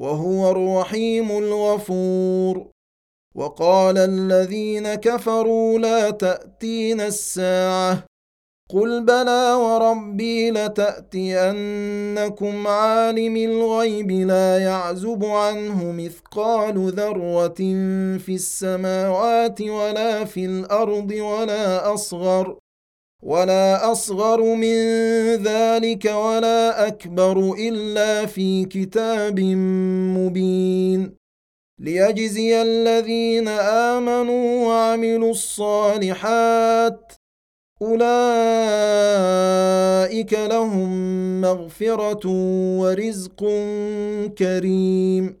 وهو الرحيم الغفور. وقال الذين كفروا لا تاتين الساعة. قل بلى وربي لتأتينكم عالم الغيب لا يعزب عنه مثقال ذرة في السماوات ولا في الأرض ولا أصغر. ولا أصغر من ذلك ولا أكبر إلا في كتاب مبين. ليجزي الذين آمنوا وعملوا الصالحات أولئك لهم مغفرة ورزق كريم.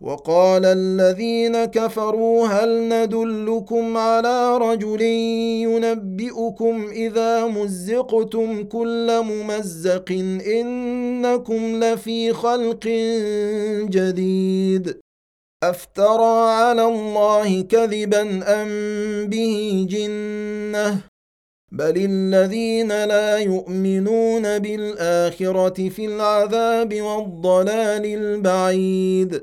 وقال الذين كفروا هل ندلكم على رجل ينبئكم إذا مزقتم كل ممزق إنكم لفي خلق جديد أفترى على الله كذبا أم به جنة بل الذين لا يؤمنون بالآخرة في العذاب والضلال البعيد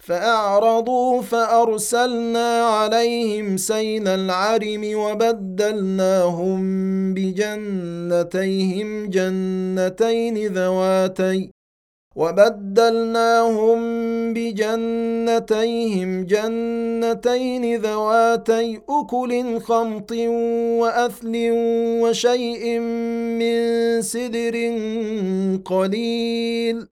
فأعرضوا فأرسلنا عليهم سيل العرم وبدلناهم بجنتيهم جنتين ذواتي وبدلناهم بجنتيهم جنتين ذواتي أكل خمط وأثل وشيء من سدر قليل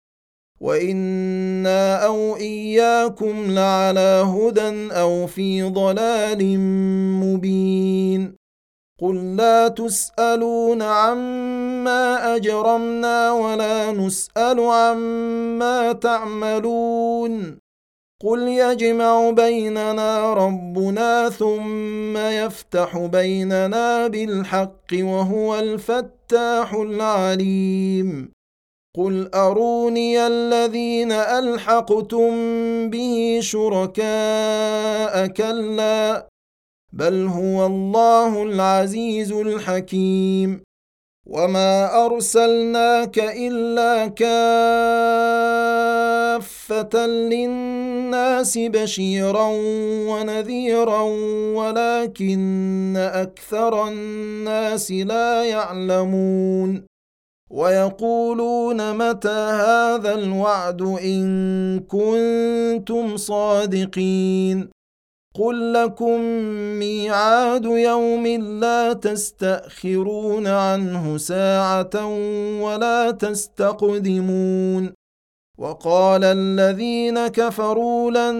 وأنا أو اياكم لعلى هدى أو في ضلال مبين قل لا تسالون عما اجرمنا ولا نسال عما تعملون قل يجمع بيننا ربنا ثم يفتح بيننا بالحق وهو الفتاح العليم قل اروني الذين الحقتم به شركاء كلا بل هو الله العزيز الحكيم وما ارسلناك الا كافه للناس بشيرا ونذيرا ولكن أكثر الناس لا يعلمون ويقولون متى هذا الوعد إن كنتم صادقين قل لكم ميعاد يوم لا تستأخرون عنه ساعة ولا تستقدمون وقال الذين كفروا لن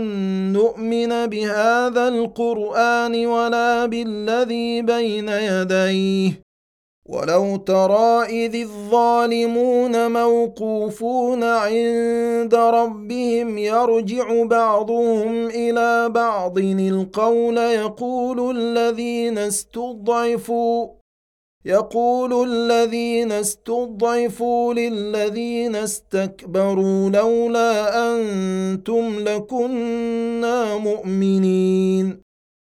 نؤمن بهذا القرآن ولا بالذي بين يديه ولو ترى اذ الظالمون موقوفون عند ربهم يرجع بعضهم إلى بعض القول يقول الذين استضعفوا يقول الذين استضعفوا للذين استكبروا لولا أنتم لكنا مؤمنين.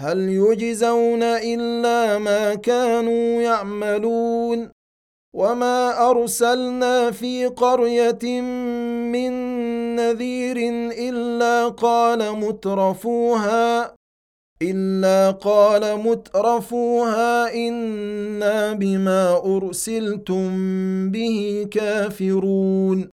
هل يجزون إلا ما كانوا يعملون وما أرسلنا في قرية من نذير إلا قال مترفوها إلا قال مترفوها إنا بما أرسلتم به كافرون.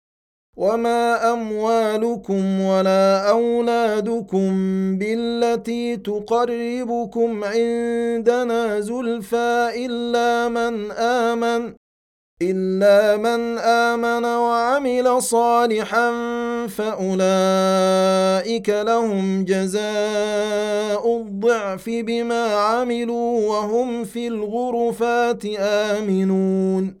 وما اموالكم ولا اولادكم بالتي تقربكم عندنا زلفى الا من امن الا من امن وعمل صالحا فاولئك لهم جزاء الضعف بما عملوا وهم في الغرفات امنون.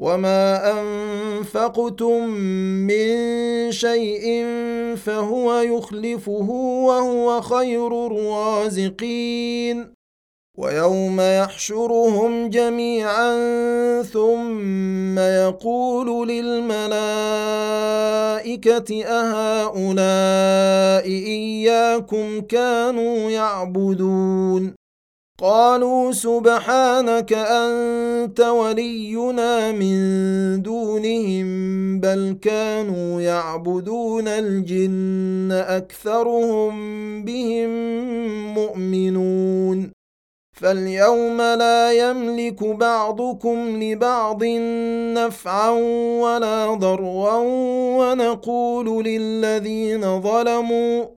وما انفقتم من شيء فهو يخلفه وهو خير الرازقين ويوم يحشرهم جميعا ثم يقول للملائكه اهؤلاء اياكم كانوا يعبدون قالوا سبحانك أنت ولينا من دونهم بل كانوا يعبدون الجن أكثرهم بهم مؤمنون. فاليوم لا يملك بعضكم لبعض نفعا ولا ضرا ونقول للذين ظلموا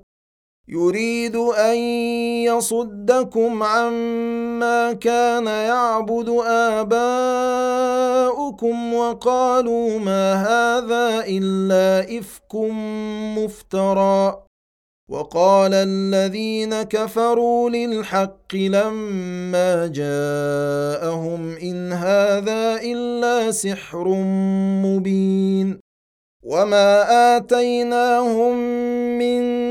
يريد أن يصدكم عما كان يعبد آباؤكم وقالوا ما هذا إلا إفك مفترى. وقال الذين كفروا للحق لما جاءهم إن هذا إلا سحر مبين. وما آتيناهم من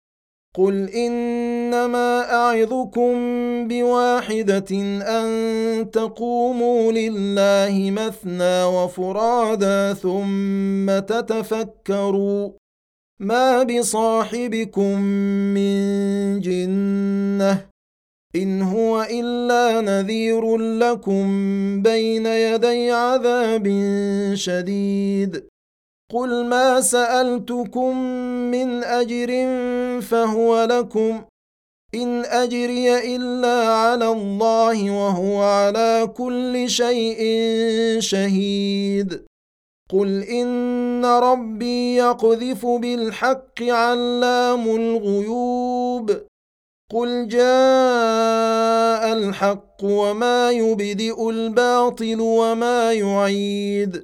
قل انما اعظكم بواحده ان تقوموا لله مثنى وفرادا ثم تتفكروا ما بصاحبكم من جنه ان هو الا نذير لكم بين يدي عذاب شديد قل ما سالتكم من اجر فهو لكم ان اجري الا على الله وهو على كل شيء شهيد قل ان ربي يقذف بالحق علام الغيوب قل جاء الحق وما يبدئ الباطل وما يعيد